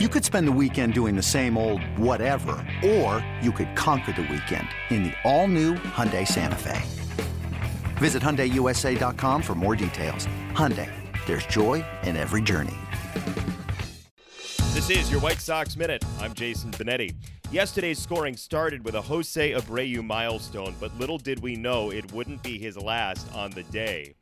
You could spend the weekend doing the same old whatever, or you could conquer the weekend in the all-new Hyundai Santa Fe. Visit HyundaiUSA.com for more details. Hyundai, there's joy in every journey. This is your White Sox Minute. I'm Jason Benetti. Yesterday's scoring started with a Jose Abreu milestone, but little did we know it wouldn't be his last on the day.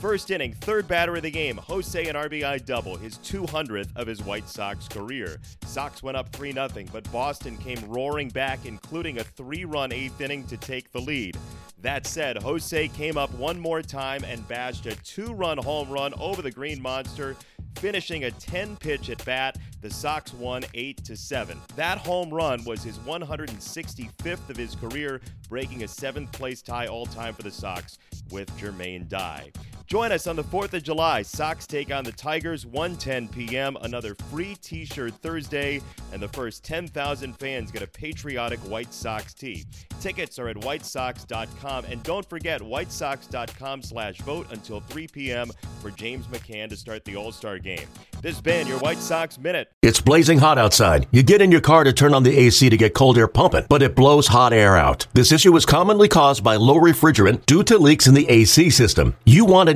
First inning, third batter of the game, Jose an RBI double, his 200th of his White Sox career. Sox went up 3 0, but Boston came roaring back, including a three run eighth inning to take the lead. That said, Jose came up one more time and bashed a two run home run over the Green Monster, finishing a 10 pitch at bat. The Sox won 8 to 7. That home run was his 165th of his career, breaking a seventh place tie all time for the Sox with Jermaine Dye. Join us on the 4th of July. Sox take on the Tigers, 1:10 p.m. Another free T-shirt Thursday, and the first 10,000 fans get a patriotic White Sox tee. Tickets are at whitesox.com, and don't forget whitesox.com/vote until 3 p.m. for James McCann to start the All-Star game. This has been your White Sox minute. It's blazing hot outside. You get in your car to turn on the AC to get cold air pumping, but it blows hot air out. This issue is commonly caused by low refrigerant due to leaks in the AC system. You want